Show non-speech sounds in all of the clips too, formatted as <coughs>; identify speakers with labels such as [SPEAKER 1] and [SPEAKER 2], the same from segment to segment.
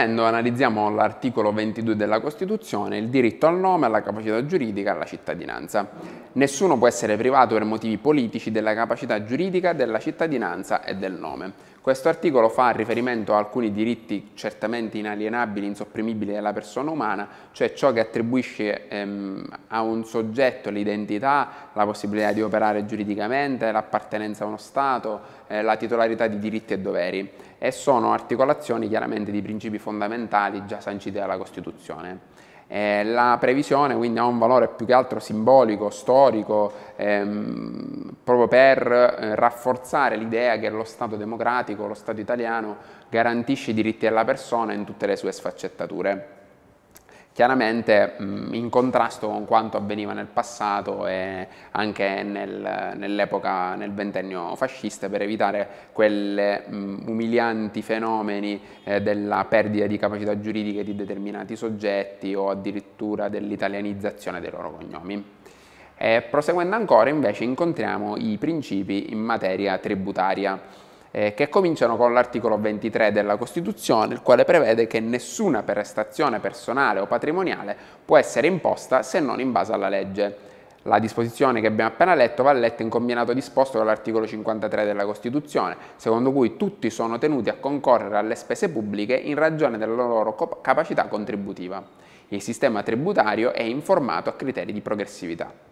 [SPEAKER 1] Proseguendo analizziamo l'articolo 22 della Costituzione, il diritto al nome, alla capacità giuridica, alla cittadinanza. Nessuno può essere privato per motivi politici della capacità giuridica, della cittadinanza e del nome. Questo articolo fa riferimento a alcuni diritti certamente inalienabili, insopprimibili della persona umana, cioè ciò che attribuisce ehm, a un soggetto l'identità, la possibilità di operare giuridicamente, l'appartenenza a uno Stato, eh, la titolarità di diritti e doveri e sono articolazioni chiaramente di principi fondamentali già sanciti dalla Costituzione. Eh, la previsione quindi ha un valore più che altro simbolico, storico, ehm, proprio per eh, rafforzare l'idea che lo Stato democratico, lo Stato italiano, garantisce i diritti della persona in tutte le sue sfaccettature chiaramente mh, in contrasto con quanto avveniva nel passato e anche nel, nell'epoca, nel ventennio fascista, per evitare quelle mh, umilianti fenomeni eh, della perdita di capacità giuridiche di determinati soggetti o addirittura dell'italianizzazione dei loro cognomi. E proseguendo ancora invece incontriamo i principi in materia tributaria eh, che cominciano con l'articolo 23 della Costituzione, il quale prevede che nessuna prestazione personale o patrimoniale può essere imposta se non in base alla legge. La disposizione che abbiamo appena letto va letta in combinato disposto con l'articolo 53 della Costituzione, secondo cui tutti sono tenuti a concorrere alle spese pubbliche in ragione della loro capacità contributiva. Il sistema tributario è informato a criteri di progressività.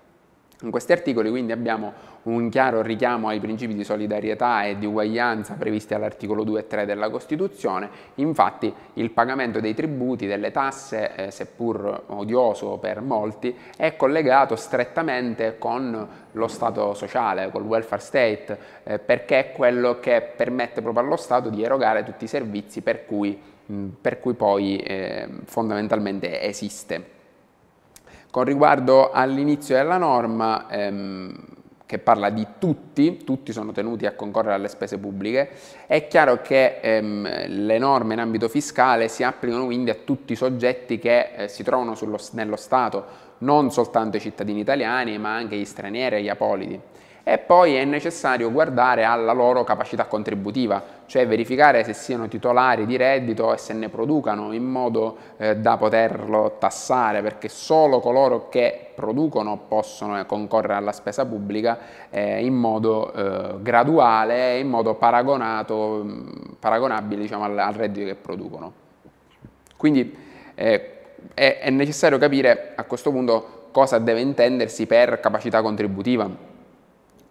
[SPEAKER 1] In questi articoli quindi abbiamo un chiaro richiamo ai principi di solidarietà e di uguaglianza previsti all'articolo 2 e 3 della Costituzione, infatti il pagamento dei tributi, delle tasse, eh, seppur odioso per molti, è collegato strettamente con lo Stato sociale, col welfare state, eh, perché è quello che permette proprio allo Stato di erogare tutti i servizi per cui, mh, per cui poi eh, fondamentalmente esiste. Con riguardo all'inizio della norma, ehm, che parla di tutti, tutti sono tenuti a concorrere alle spese pubbliche, è chiaro che ehm, le norme in ambito fiscale si applicano quindi a tutti i soggetti che eh, si trovano sullo, nello Stato, non soltanto i cittadini italiani, ma anche gli stranieri e gli apolidi. E poi è necessario guardare alla loro capacità contributiva, cioè verificare se siano titolari di reddito e se ne producano in modo eh, da poterlo tassare, perché solo coloro che producono possono concorrere alla spesa pubblica eh, in modo eh, graduale in modo paragonabile diciamo, al, al, reddito che producono. Quindi eh, è, è necessario capire a questo punto cosa deve intendersi per capacità contributiva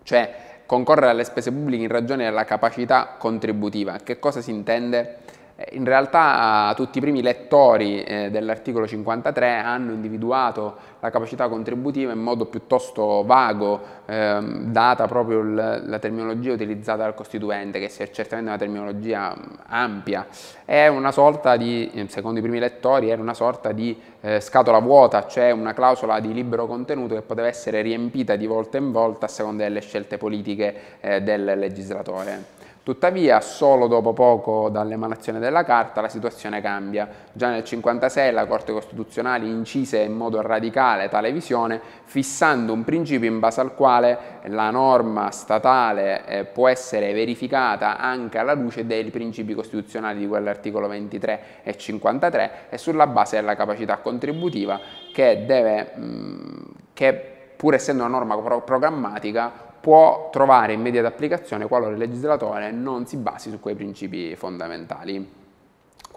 [SPEAKER 1] cioè concorrere alle spese pubbliche in ragione della capacità contributiva. Che cosa si intende? Eh, in realtà tutti i primi lettori eh, dell'articolo 53 hanno individuato la capacità contributiva in modo piuttosto vago, ehm, data proprio la terminologia utilizzata dal Costituente, che è certamente una terminologia ampia. È una sorta di, secondo i primi lettori, era una sorta di eh, scatola vuota, cioè una clausola di libero contenuto che poteva essere riempita di volta in volta a seconda delle scelte politiche eh, del legislatore. Tuttavia, solo dopo poco dall'emanazione della Carta la situazione cambia. Già nel 1956 la Corte Costituzionale incise in modo radicale tale visione, fissando un principio in base al quale la norma statale eh, può essere verificata anche alla luce dei principi costituzionali di quell'articolo 23 e 53 e sulla base della capacità contributiva che deve, mm, che pur essendo una norma pro programmatica, può trovare immediata applicazione qualora il legislatore non si basi su quei principi fondamentali.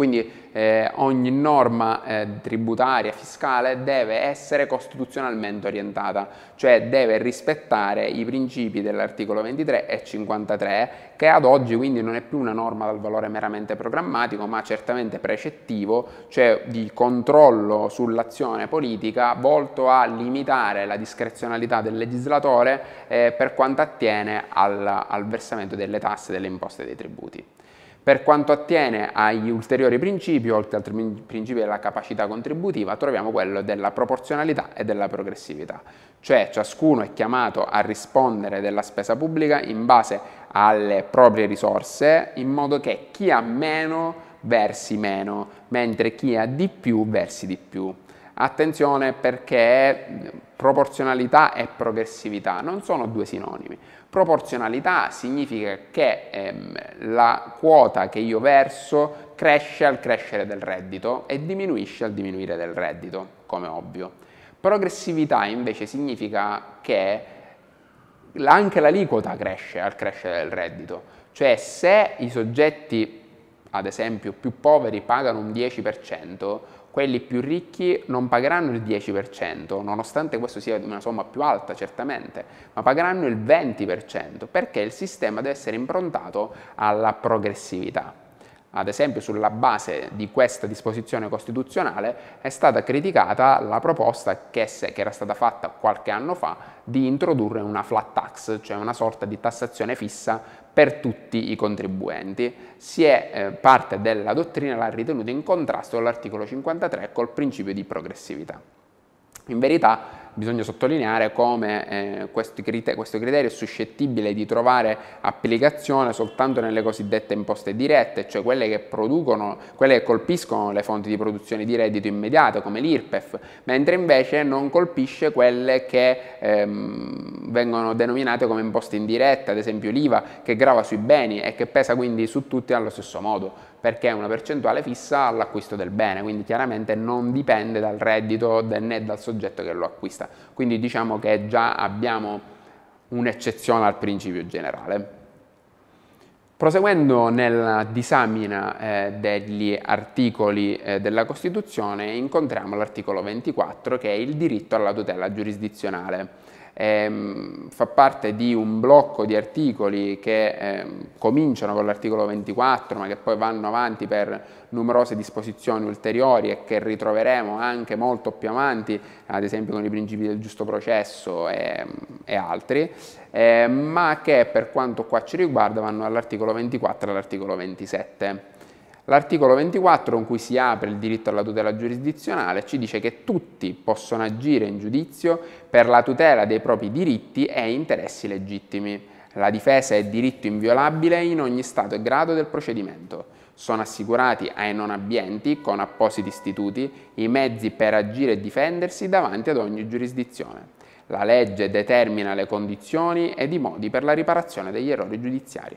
[SPEAKER 1] Quindi eh, ogni norma eh, tributaria, fiscale deve essere costituzionalmente orientata, cioè deve rispettare i principi dell'articolo 23 e 53, che ad oggi quindi non è più una norma dal valore meramente programmatico, ma certamente precettivo, cioè di controllo sull'azione politica volto a limitare la discrezionalità del legislatore eh, per quanto attiene al, al versamento delle tasse, delle imposte e dei tributi. Per quanto attiene agli ulteriori principi, oltre al principio della capacità contributiva, troviamo quello della proporzionalità e della progressività, cioè ciascuno è chiamato a rispondere della spesa pubblica in base alle proprie risorse, in modo che chi ha meno versi meno, mentre chi ha di più versi di più. Attenzione perché proporzionalità e progressività non sono due sinonimi. Proporzionalità significa che ehm, la quota che io verso cresce al crescere del reddito e diminuisce al diminuire del reddito, come ovvio. Progressività invece significa che anche l'aliquota cresce al crescere del reddito, cioè se i soggetti ad esempio più poveri pagano un 10%, quelli più ricchi non pagheranno il 10%, nonostante questo sia una somma più alta certamente, ma pagheranno il 20%, perché il sistema deve essere improntato alla progressività. Ad esempio sulla base di questa disposizione costituzionale è stata criticata la proposta che, se, che, era stata fatta qualche anno fa di introdurre una flat tax, cioè una sorta di tassazione fissa per tutti i contribuenti. Si è, eh, parte della dottrina l'ha ritenuta in contrasto con l'articolo 53 col principio di progressività. In verità bisogna sottolineare come eh, questo, criterio, questo, criterio, è suscettibile di trovare applicazione soltanto nelle cosiddette imposte dirette, cioè quelle che, quelle che colpiscono le fonti di produzione di reddito immediato come l'IRPEF, mentre invece non colpisce quelle che ehm, vengono denominate come imposte indirette, ad esempio l'IVA che grava sui beni e che pesa quindi su tutti allo stesso modo perché è una percentuale fissa all'acquisto del bene, quindi chiaramente non dipende dal reddito né dal soggetto che lo acquista. Quindi diciamo che già abbiamo un'eccezione al principio generale. Proseguendo nella disamina eh, degli articoli eh, della Costituzione incontriamo l'articolo 24 che è il diritto alla tutela giurisdizionale ehm, fa parte di un blocco di articoli che ehm, cominciano con l'articolo 24 ma che poi vanno avanti per numerose disposizioni ulteriori e che ritroveremo anche molto più avanti, ad esempio con i principi del giusto processo e, e altri, eh, ma che per quanto qua ci riguarda vanno dall'articolo 24 all'articolo 27. L'articolo 24 con cui si apre il diritto alla tutela giurisdizionale ci dice che tutti possono agire in giudizio per la tutela dei propri diritti e interessi legittimi. La difesa è diritto inviolabile in ogni stato e grado del procedimento. Sono assicurati ai non abbienti, con appositi istituti, i mezzi per agire e difendersi davanti ad ogni giurisdizione. La legge determina le condizioni ed i modi per la riparazione degli errori giudiziari.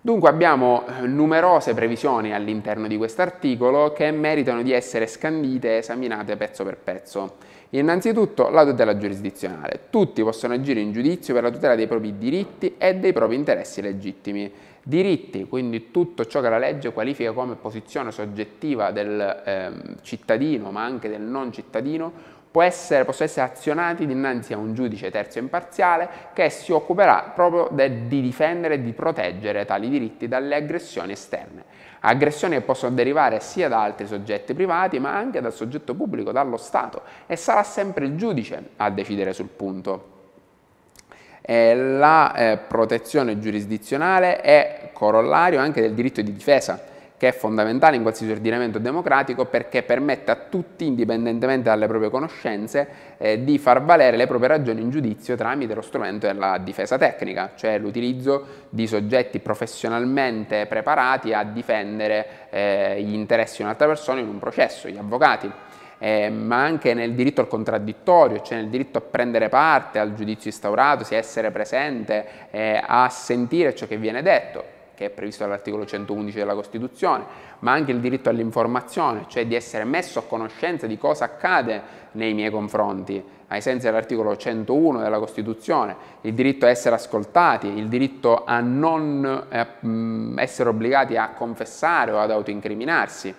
[SPEAKER 1] Dunque abbiamo eh, numerose previsioni all'interno di questo articolo che meritano di essere scandite e esaminate pezzo per pezzo. Innanzitutto la tutela giurisdizionale. Tutti possono agire in giudizio per la tutela dei propri diritti e dei propri interessi legittimi. Diritti, quindi tutto ciò che la legge qualifica come posizione soggettiva del eh, cittadino ma anche del non cittadino, essere, possono essere azionati dinanzi a un giudice terzo imparziale che si occuperà proprio de, di difendere e di proteggere tali diritti dalle aggressioni esterne. Aggressioni che possono derivare sia da altri soggetti privati ma anche dal soggetto pubblico, dallo Stato e sarà sempre il giudice a decidere sul punto. E la eh, protezione giurisdizionale è corollario anche del diritto di difesa che è fondamentale in qualsiasi ordinamento democratico perché permette a tutti, indipendentemente dalle proprie conoscenze, eh, di far valere le proprie ragioni in giudizio tramite lo strumento della difesa tecnica, cioè l'utilizzo di soggetti professionalmente preparati a difendere eh, gli interessi di un'altra persona in un processo, gli avvocati. Eh, ma anche nel diritto al contraddittorio, cioè nel diritto a prendere parte al giudizio instaurato, sia essere presente, eh, a sentire ciò che viene detto che è previsto dall'articolo 111 della Costituzione, ma anche il diritto all'informazione, cioè di essere messo a conoscenza di cosa accade nei miei confronti, ai sensi dell'articolo 101 della Costituzione, il diritto a essere ascoltati, il diritto a non eh, essere obbligati a confessare o ad autoincriminarsi.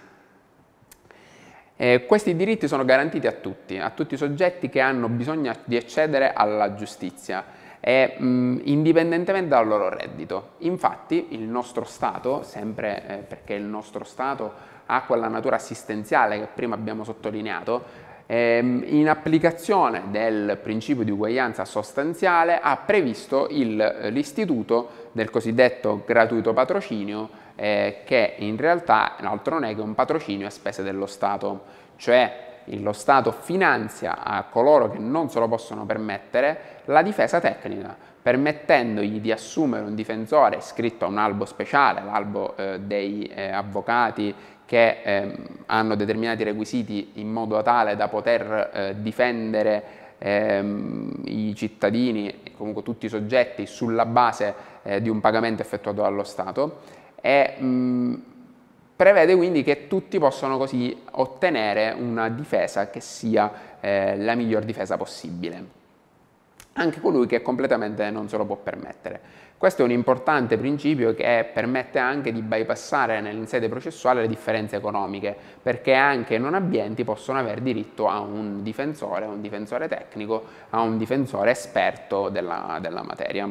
[SPEAKER 1] Eh, questi diritti sono garantiti a tutti, a tutti i soggetti che hanno bisogno di accedere alla giustizia e, mh, indipendentemente dal loro reddito. Infatti il nostro Stato, sempre eh, perché il nostro Stato ha quella natura assistenziale che prima abbiamo sottolineato, ehm, in applicazione del principio di uguaglianza sostanziale ha previsto l'istituto del cosiddetto gratuito patrocinio eh, che in realtà altro non è che un patrocinio a spese dello Stato, cioè lo Stato finanzia a coloro che non se lo possono permettere la difesa tecnica, permettendogli di assumere un difensore iscritto a un albo speciale, l'albo eh, dei eh, avvocati che ehm, hanno determinati requisiti in modo tale da poter eh, difendere ehm, i cittadini, comunque tutti i soggetti, sulla base eh, di un pagamento effettuato dallo Stato. E mh, prevede quindi che tutti possano così ottenere una difesa che sia eh, la miglior difesa possibile anche colui che completamente non se lo può permettere. Questo è un importante principio che permette anche di bypassare in sede processuale le differenze economiche, perché anche non abbienti possono avere diritto a un difensore, a un difensore tecnico, a un difensore esperto della, della materia.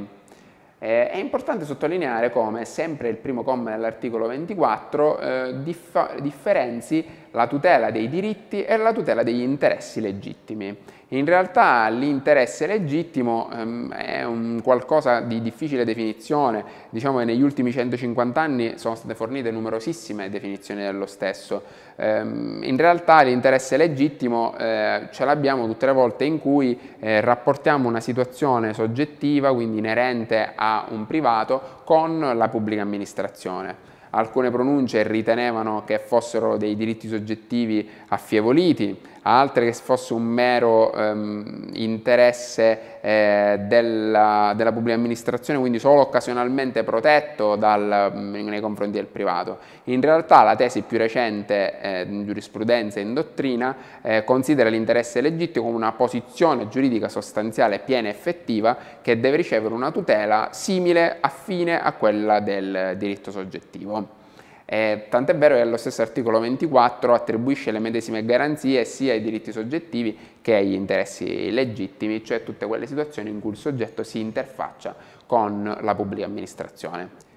[SPEAKER 1] Eh, è importante sottolineare come sempre il primo comma dell'articolo 24 eh, differ differenzi la tutela dei diritti e la tutela degli interessi legittimi. In realtà l'interesse legittimo ehm, è un qualcosa di difficile definizione, diciamo che negli ultimi 150 anni sono state fornite numerosissime definizioni dello stesso. Ehm, in realtà l'interesse legittimo eh, ce l'abbiamo tutte le volte in cui eh, rapportiamo una situazione soggettiva, quindi inerente a un privato, con la pubblica amministrazione alcune pronunce ritenevano che fossero dei diritti soggettivi affievoliti, altre che fosse un mero ehm, interesse eh, della, della, pubblica amministrazione, quindi solo occasionalmente protetto dal, nei confronti del privato. In realtà la tesi più recente eh, in giurisprudenza e in dottrina eh, considera l'interesse legittimo come una posizione giuridica sostanziale piena e effettiva che deve ricevere una tutela simile, affine a quella del diritto soggettivo. Eh, tant'è vero che lo stesso articolo 24 attribuisce le medesime garanzie sia ai diritti soggettivi che agli interessi legittimi, cioè tutte quelle situazioni in cui il soggetto si interfaccia con la pubblica amministrazione.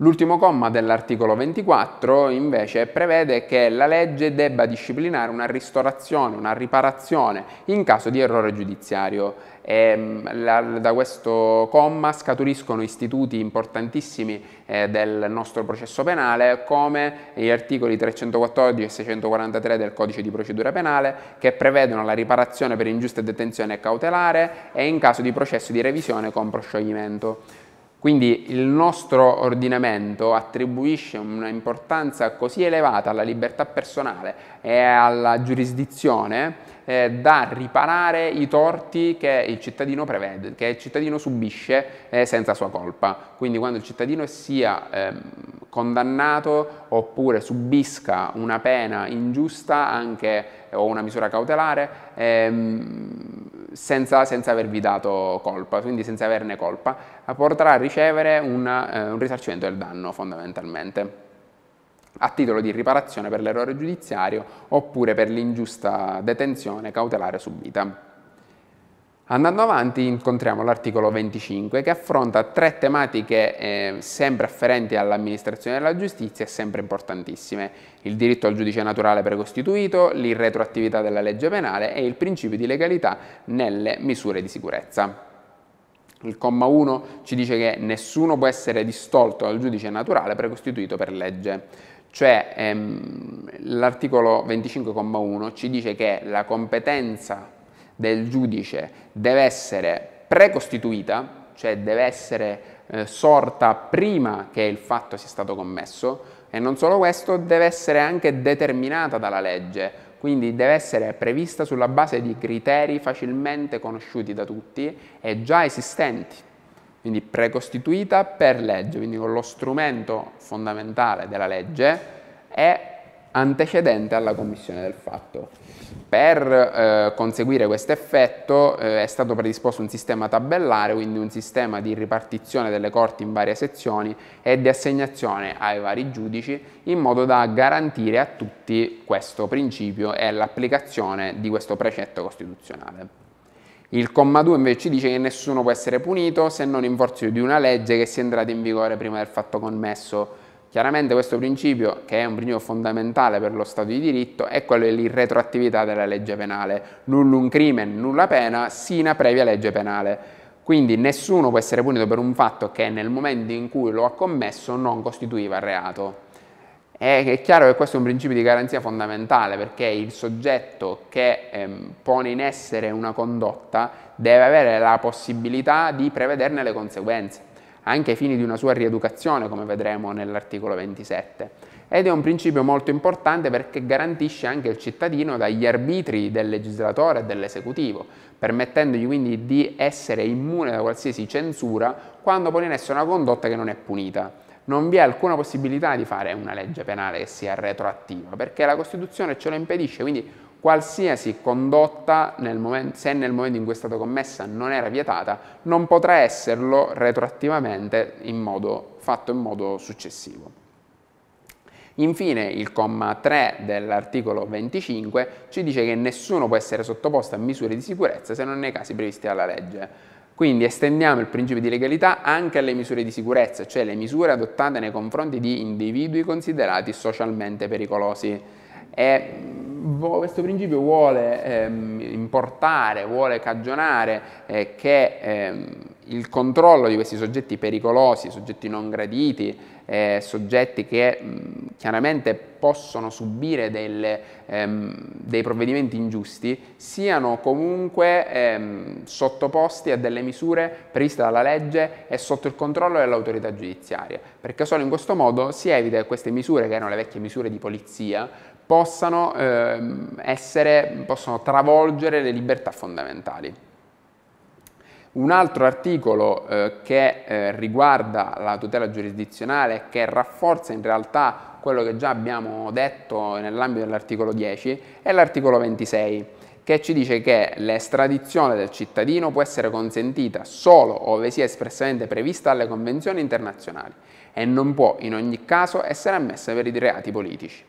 [SPEAKER 1] L'ultimo comma dell'articolo 24 invece prevede che la legge debba disciplinare una ristorazione, una riparazione in caso di errore giudiziario. E, la, da questo comma scaturiscono istituti importantissimi eh, del nostro processo penale come gli articoli 314 e 643 del codice di procedura penale che prevedono la riparazione per ingiusta detenzione cautelare e in caso di processo di revisione con proscioglimento. Quindi il nostro ordinamento attribuisce un'importanza così elevata alla libertà personale e alla giurisdizione eh, da riparare i torti che il cittadino prevede, che il cittadino subisce eh, senza sua colpa. Quindi quando il cittadino sia eh, condannato oppure subisca una pena ingiusta anche, o una misura cautelare, ehm, senza, senza, avervi dato colpa, quindi senza averne colpa, potrà ricevere una, eh, un risarcimento del danno fondamentalmente a titolo di riparazione per l'errore giudiziario oppure per l'ingiusta detenzione cautelare subita. Andando avanti incontriamo l'articolo 25 che affronta tre tematiche eh, sempre afferenti all'amministrazione della giustizia e sempre importantissime. Il diritto al giudice naturale precostituito, l'irretroattività della legge penale e il principio di legalità nelle misure di sicurezza. Il comma 1 ci dice che nessuno può essere distolto dal giudice naturale precostituito per legge. Cioè ehm, l'articolo 25,1 ci dice che la competenza del giudice deve essere precostituita, cioè deve essere eh, sorta prima che il fatto sia stato commesso. E non solo questo, deve essere anche determinata dalla legge, quindi deve essere prevista sulla base di criteri facilmente conosciuti da tutti e già esistenti, quindi precostituita per legge, quindi con lo strumento fondamentale della legge è antecedente alla commissione del fatto. Per eh, conseguire questo effetto eh, è stato predisposto un sistema tabellare, quindi un sistema di ripartizione delle corti in varie sezioni e di assegnazione ai vari giudici in modo da garantire a tutti questo principio e l'applicazione di questo precetto costituzionale. Il comma 2 invece ci dice che nessuno può essere punito se non in forza di una legge che sia entrata in vigore prima del fatto commesso Chiaramente questo principio, che è un principio fondamentale per lo Stato di diritto, è quello dell'irretroattività della legge penale. Nullum crimen, nulla pena, sina previa legge penale. Quindi nessuno può essere punito per un fatto che nel momento in cui lo ha commesso non costituiva reato. È chiaro che questo è un principio di garanzia fondamentale perché il soggetto che ehm, pone in essere una condotta deve avere la possibilità di prevederne le conseguenze anche ai fini di una sua rieducazione, come vedremo nell'articolo 27. ed è un principio molto importante perché garantisce anche il cittadino dagli arbitri del legislatore e dell'esecutivo, permettendogli quindi di essere immune da qualsiasi censura quando pone in essere una condotta che non è punita non vi è alcuna possibilità di fare una legge penale che sia retroattiva, perché la Costituzione ce lo impedisce, quindi qualsiasi condotta, nel momento, se nel momento in cui è stata commessa non era vietata, non potrà esserlo retroattivamente in modo, fatto in modo successivo. Infine il comma 3 dell'articolo 25 ci dice che nessuno può essere sottoposto a misure di sicurezza se non nei casi previsti dalla legge. Quindi estendiamo il principio di legalità anche alle misure di sicurezza, cioè le misure adottate nei confronti di individui considerati socialmente pericolosi. E questo principio vuole ehm, importare, vuole cagionare eh, che ehm, il controllo di questi soggetti pericolosi, soggetti non graditi, eh, soggetti che mh, chiaramente possono subire delle, ehm, dei provvedimenti ingiusti, siano comunque ehm, sottoposti a delle misure previste dalla legge e sotto il controllo dell'autorità giudiziaria, perché solo in questo modo si evita che queste misure, che erano le vecchie misure di polizia, possano, ehm, essere, possono travolgere le libertà fondamentali. Un altro articolo eh, che eh, riguarda la tutela giurisdizionale, che rafforza in realtà quello che già abbiamo detto nell'ambito dell'articolo 10, è l'articolo 26, che ci dice che l'estradizione del cittadino può essere consentita solo ove sia espressamente prevista dalle convenzioni internazionali e non può in ogni caso essere ammessa per i reati politici.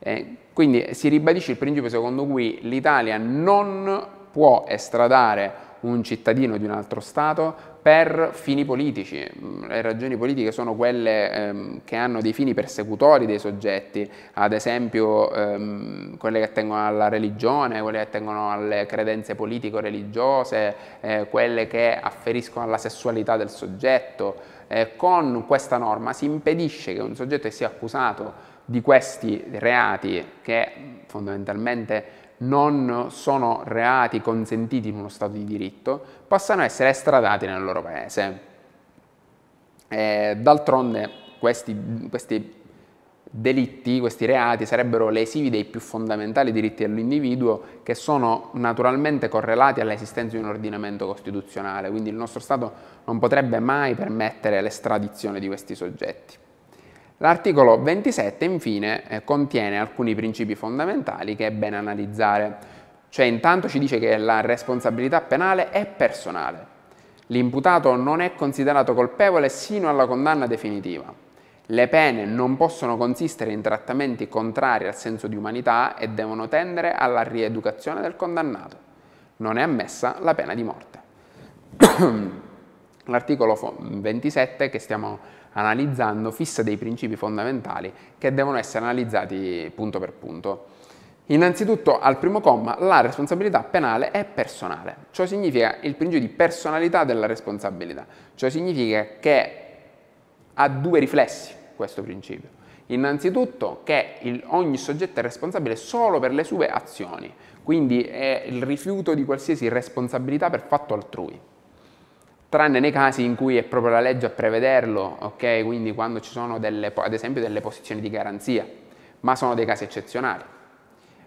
[SPEAKER 1] Eh, quindi si ribadisce il principio secondo cui l'Italia non può estradare un cittadino di un altro Stato per fini politici. Le ragioni politiche sono quelle ehm, che hanno dei fini persecutori dei soggetti, ad esempio ehm, quelle che attengono alla religione, quelle che attengono alle credenze politico-religiose, eh, quelle che afferiscono alla sessualità del soggetto. Eh, con questa norma si impedisce che un soggetto sia accusato di questi reati che fondamentalmente non sono reati consentiti in uno Stato di diritto, possano essere estradati nel loro paese. D'altronde questi, questi delitti, questi reati sarebbero lesivi dei più fondamentali diritti dell'individuo che sono naturalmente correlati all'esistenza di un ordinamento costituzionale, quindi il nostro Stato non potrebbe mai permettere l'estradizione di questi soggetti. L'articolo 27 infine eh, contiene alcuni principi fondamentali che è bene analizzare, cioè intanto ci dice che la responsabilità penale è personale, l'imputato non è considerato colpevole sino alla condanna definitiva, le pene non possono consistere in trattamenti contrari al senso di umanità e devono tendere alla rieducazione del condannato, non è ammessa la pena di morte. <coughs> L'articolo 27 che stiamo analizzando fissa dei principi fondamentali che devono essere analizzati punto per punto. Innanzitutto, al primo comma, la responsabilità penale è personale. Ciò significa il principio di personalità della responsabilità. Ciò significa che ha due riflessi questo principio. Innanzitutto che il, ogni soggetto è responsabile solo per le sue azioni, quindi è il rifiuto di qualsiasi responsabilità per fatto altrui tranne nei casi in cui è proprio la legge a prevederlo, ok? Quindi quando ci sono delle, ad esempio delle posizioni di garanzia, ma sono dei casi eccezionali.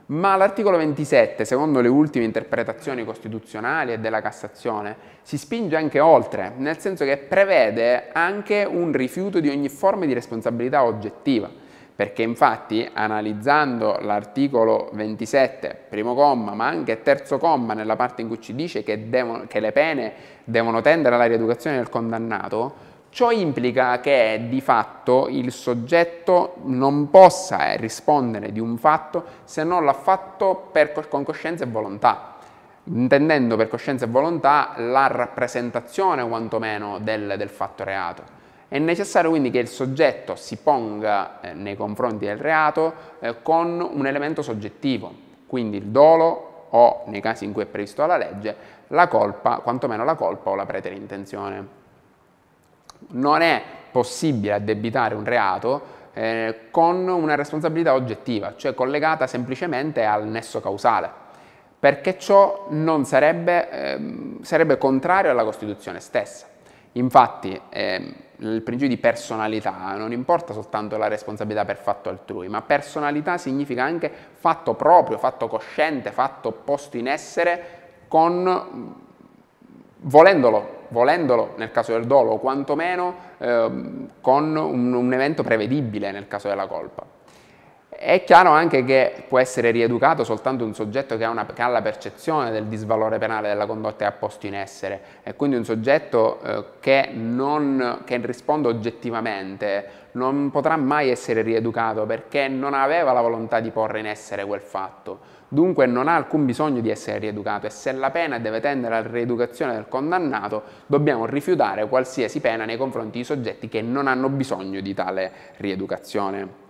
[SPEAKER 1] Ma l'articolo 27, secondo le ultime interpretazioni costituzionali e della Cassazione, si spinge anche oltre, nel senso che prevede anche un rifiuto di ogni forma di responsabilità oggettiva perché infatti analizzando l'articolo 27, primo comma, ma anche terzo comma, nella parte in cui ci dice che, devono, che le pene devono tendere alla rieducazione del condannato, ciò implica che di fatto il soggetto non possa rispondere di un fatto se non l'ha fatto per, con coscienza e volontà, intendendo per coscienza e volontà la rappresentazione quantomeno del, del fatto reato. È necessario quindi che il soggetto si ponga eh, nei confronti del reato eh, con un elemento soggettivo, quindi il dolo o, nei casi in cui è previsto dalla legge, la colpa, quantomeno la colpa o la preterintenzione. Non è possibile addebitare un reato eh, con una responsabilità oggettiva, cioè collegata semplicemente al nesso causale, perché ciò sarebbe, eh, sarebbe contrario alla Costituzione stessa. Infatti eh, il principio di personalità non importa soltanto la responsabilità per fatto altrui, ma personalità significa anche fatto proprio, fatto cosciente, fatto posto in essere con volendolo, volendolo nel caso del dolo, o quantomeno eh, con un, un evento prevedibile nel caso della colpa. È chiaro anche che può essere rieducato soltanto un soggetto che ha, una, che ha, la percezione del disvalore penale della condotta che ha posto in essere e quindi un soggetto eh, che, non, che risponde oggettivamente non potrà mai essere rieducato perché non aveva la volontà di porre in essere quel fatto. Dunque non ha alcun bisogno di essere rieducato e se la pena deve tendere alla rieducazione del condannato dobbiamo rifiutare qualsiasi pena nei confronti di soggetti che non hanno bisogno di tale rieducazione.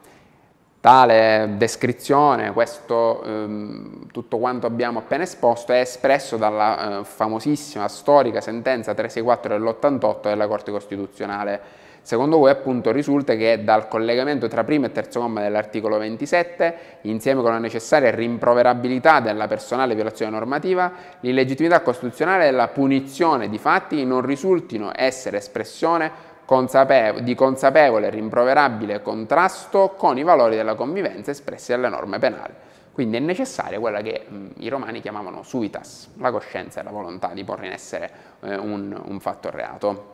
[SPEAKER 1] Tale descrizione, questo, ehm, tutto quanto abbiamo appena esposto, è espresso dalla eh, famosissima storica sentenza 364 dell'88 della Corte Costituzionale. Secondo voi appunto risulta che dal collegamento tra primo e terzo comma dell'articolo 27, insieme con la necessaria rimproverabilità della personale violazione normativa, l'illegittimità costituzionale della punizione di fatti non risultino essere espressione consapevo- di consapevole e rimproverabile contrasto con i valori della convivenza espressi dalle norme penali. Quindi è necessaria quella che mh, i romani chiamavano suitas, la coscienza e la volontà di porre in essere eh, un, un fatto reato.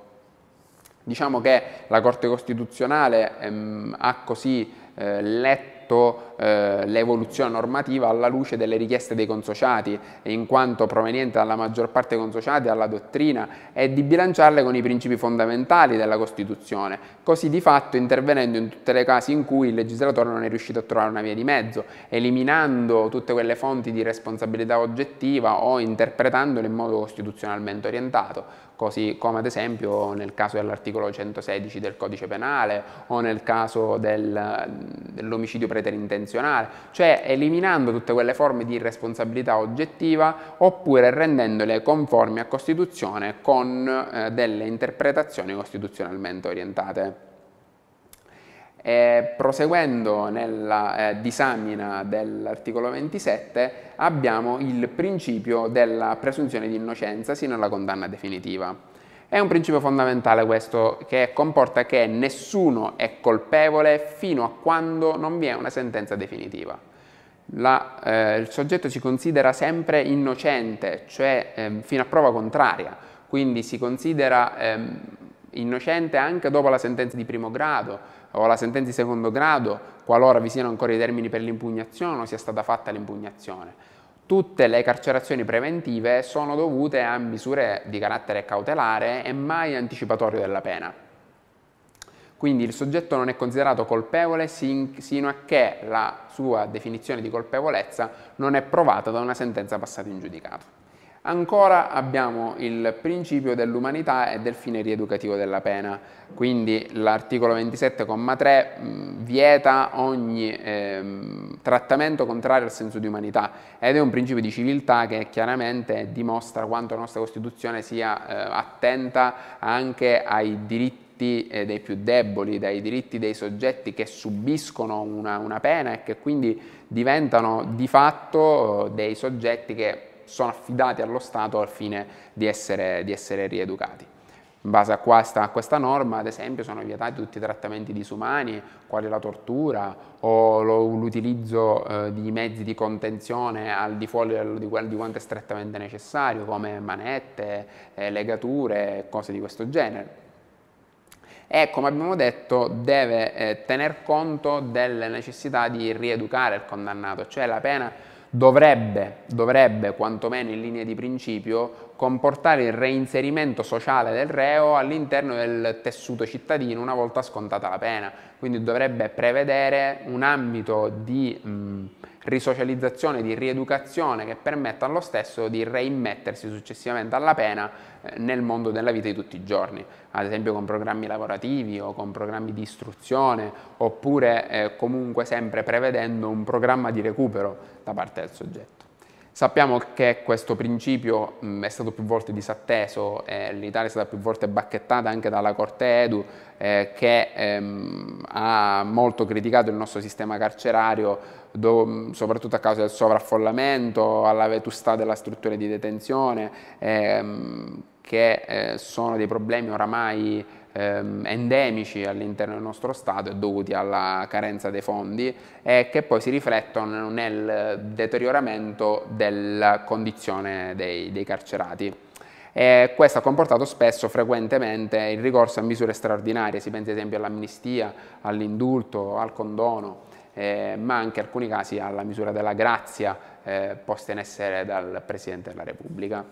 [SPEAKER 1] Diciamo che la Corte Costituzionale ehm, ha così eh, letto eh, l'evoluzione normativa alla luce delle richieste dei consociati, in quanto proveniente dalla maggior parte dei consociati dalla dottrina, e di bilanciarle con i principi fondamentali della Costituzione, così di fatto intervenendo in tutte le casi in cui il legislatore non è riuscito a trovare una via di mezzo, eliminando tutte quelle fonti di responsabilità oggettiva o interpretandole in modo costituzionalmente orientato, così come ad esempio nel caso dell'articolo 116 del codice penale o nel caso del, dell'omicidio preterintenzionale, cioè eliminando tutte quelle forme di irresponsabilità oggettiva oppure rendendole conformi a Costituzione con eh, delle interpretazioni costituzionalmente orientate. E proseguendo nella eh, disamina dell'articolo 27 abbiamo il principio della presunzione di innocenza sino alla condanna definitiva. È un principio fondamentale questo che comporta che nessuno è colpevole fino a quando non vi è una sentenza definitiva. La, eh, il soggetto si considera sempre innocente, cioè eh, fino a prova contraria, quindi si considera eh, innocente anche dopo la sentenza di primo grado o la sentenza di secondo grado, qualora vi siano ancora i termini per l'impugnazione o sia stata fatta l'impugnazione tutte le carcerazioni preventive sono dovute a misure di carattere cautelare e mai anticipatorio della pena. Quindi il soggetto non è considerato colpevole sino a che la sua definizione di colpevolezza non è provata da una sentenza passata in giudicato. Ancora abbiamo il principio dell'umanità e del fine rieducativo della pena, quindi l'articolo 27,3 vieta ogni eh, trattamento contrario al senso di umanità ed è un principio di civiltà che chiaramente dimostra quanto la nostra Costituzione sia eh, attenta anche ai diritti eh, dei più deboli, dai diritti dei soggetti che subiscono una, una pena e che quindi diventano di fatto dei soggetti che sono affidati allo Stato al fine di essere, di essere rieducati. In base a questa, a questa, norma, ad esempio, sono vietati tutti i trattamenti disumani, quali la tortura o l'utilizzo eh, di mezzi di contenzione al di fuori di, di, quanto è strettamente necessario, come manette, eh, legature, cose di questo genere. E come abbiamo detto, deve eh, tener conto delle necessità di rieducare il condannato, cioè la pena dovrebbe, dovrebbe, quantomeno in linea di principio, comportare il reinserimento sociale del reo all'interno del tessuto cittadino una volta scontata la pena. Quindi dovrebbe prevedere un ambito di mh, risocializzazione, di rieducazione che permetta allo stesso di reimmettersi successivamente alla pena eh, nel mondo della vita di tutti i giorni, ad esempio con programmi lavorativi o con programmi di istruzione, oppure eh, comunque sempre prevedendo un programma di recupero da parte del soggetto. Sappiamo che questo principio mh, è stato più volte disatteso, eh, l'Italia è stata più volte bacchettata anche dalla Corte Edu eh, che ehm, ha molto criticato il nostro sistema carcerario do, soprattutto a causa del sovraffollamento, alla vetustà della struttura di detenzione, ehm, che eh, sono dei problemi oramai ehm, endemici all'interno del nostro Stato e dovuti alla carenza dei fondi e che poi si riflettono nel deterioramento della condizione dei, dei carcerati. E questo ha comportato spesso, frequentemente, il ricorso a misure straordinarie, si pensa ad esempio all'amnistia, all'indulto, al condono, eh, ma anche in alcuni casi alla misura della grazia eh, posta in essere dal Presidente della Repubblica.